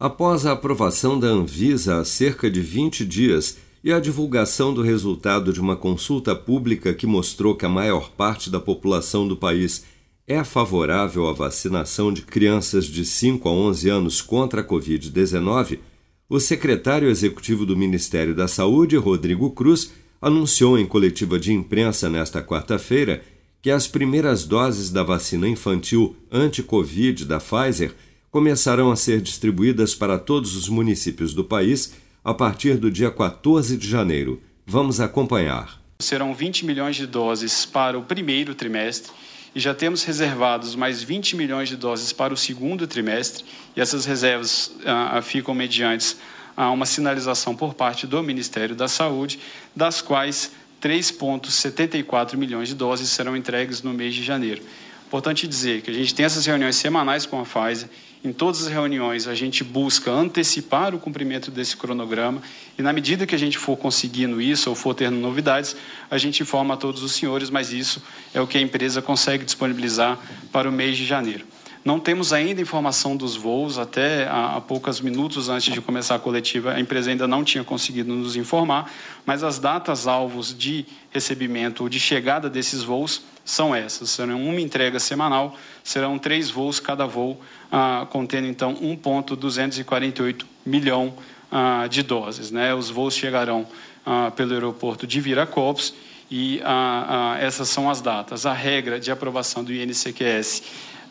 Após a aprovação da Anvisa há cerca de 20 dias e a divulgação do resultado de uma consulta pública que mostrou que a maior parte da população do país é favorável à vacinação de crianças de 5 a 11 anos contra a Covid-19, o secretário executivo do Ministério da Saúde, Rodrigo Cruz, anunciou em coletiva de imprensa nesta quarta-feira que as primeiras doses da vacina infantil anti-Covid da Pfizer começarão a ser distribuídas para todos os municípios do país a partir do dia 14 de janeiro. Vamos acompanhar. Serão 20 milhões de doses para o primeiro trimestre e já temos reservados mais 20 milhões de doses para o segundo trimestre e essas reservas ah, ficam mediante a uma sinalização por parte do Ministério da Saúde, das quais 3,74 milhões de doses serão entregues no mês de janeiro. Importante dizer que a gente tem essas reuniões semanais com a Pfizer. Em todas as reuniões, a gente busca antecipar o cumprimento desse cronograma e, na medida que a gente for conseguindo isso ou for tendo novidades, a gente informa a todos os senhores, mas isso é o que a empresa consegue disponibilizar para o mês de janeiro. Não temos ainda informação dos voos, até há, poucos minutos antes de começar a coletiva, a empresa ainda não tinha conseguido nos informar, mas as datas alvos de recebimento ou de chegada desses voos são essas. Serão uma entrega semanal, serão três voos, cada voo ah, contendo então 1,248 milhão ah, de doses. Né? Os voos chegarão ah, pelo aeroporto de Viracopos e ah, ah, essas são as datas. A regra de aprovação do INCQS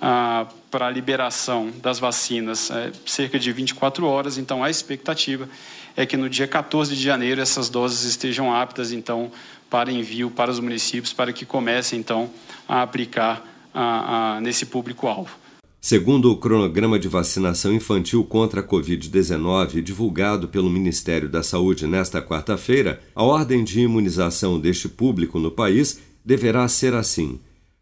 ah, para a liberação das vacinas é cerca de 24 horas, então a expectativa é que no dia 14 de janeiro essas doses estejam aptas então para envio para os municípios para que comecem então a aplicar nesse público-alvo. Segundo o cronograma de vacinação infantil contra a Covid-19 divulgado pelo Ministério da Saúde nesta quarta-feira, a ordem de imunização deste público no país deverá ser assim: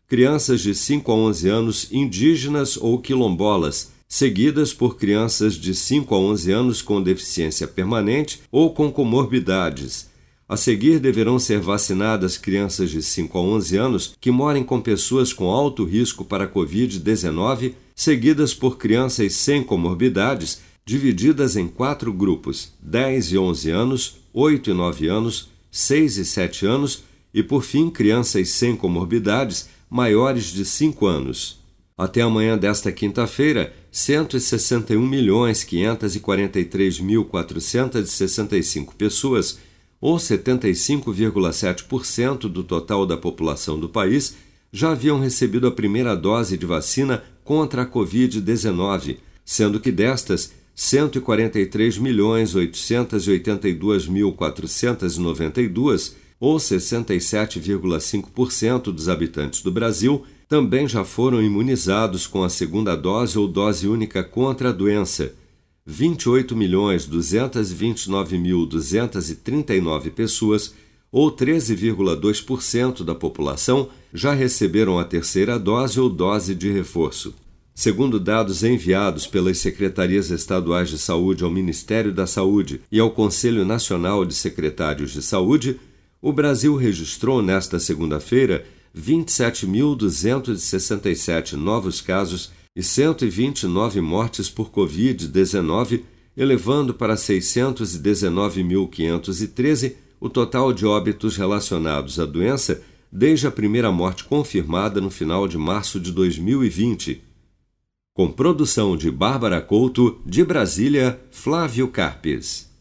crianças de 5 a 11 anos indígenas ou quilombolas, seguidas por crianças de 5 a 11 anos com deficiência permanente ou com comorbidades. A seguir deverão ser vacinadas crianças de 5 a 11 anos que morem com pessoas com alto risco para a Covid-19, seguidas por crianças sem comorbidades, divididas em quatro grupos: 10 e 11 anos, 8 e 9 anos, 6 e 7 anos e, por fim, crianças sem comorbidades, maiores de 5 anos. Até amanhã desta quinta-feira, 161.543.465 pessoas, ou 75,7% do total da população do país, já haviam recebido a primeira dose de vacina contra a Covid-19, sendo que destas, 143.882.492 ou 67,5% dos habitantes do Brasil, também já foram imunizados com a segunda dose ou dose única contra a doença. 28.229.239 pessoas, ou 13,2% da população, já receberam a terceira dose ou dose de reforço. Segundo dados enviados pelas secretarias estaduais de saúde ao Ministério da Saúde e ao Conselho Nacional de Secretários de Saúde, o Brasil registrou nesta segunda-feira 27.267 novos casos e 129 mortes por Covid-19, elevando para 619.513 o total de óbitos relacionados à doença desde a primeira morte confirmada no final de março de 2020. Com produção de Bárbara Couto, de Brasília, Flávio Carpes.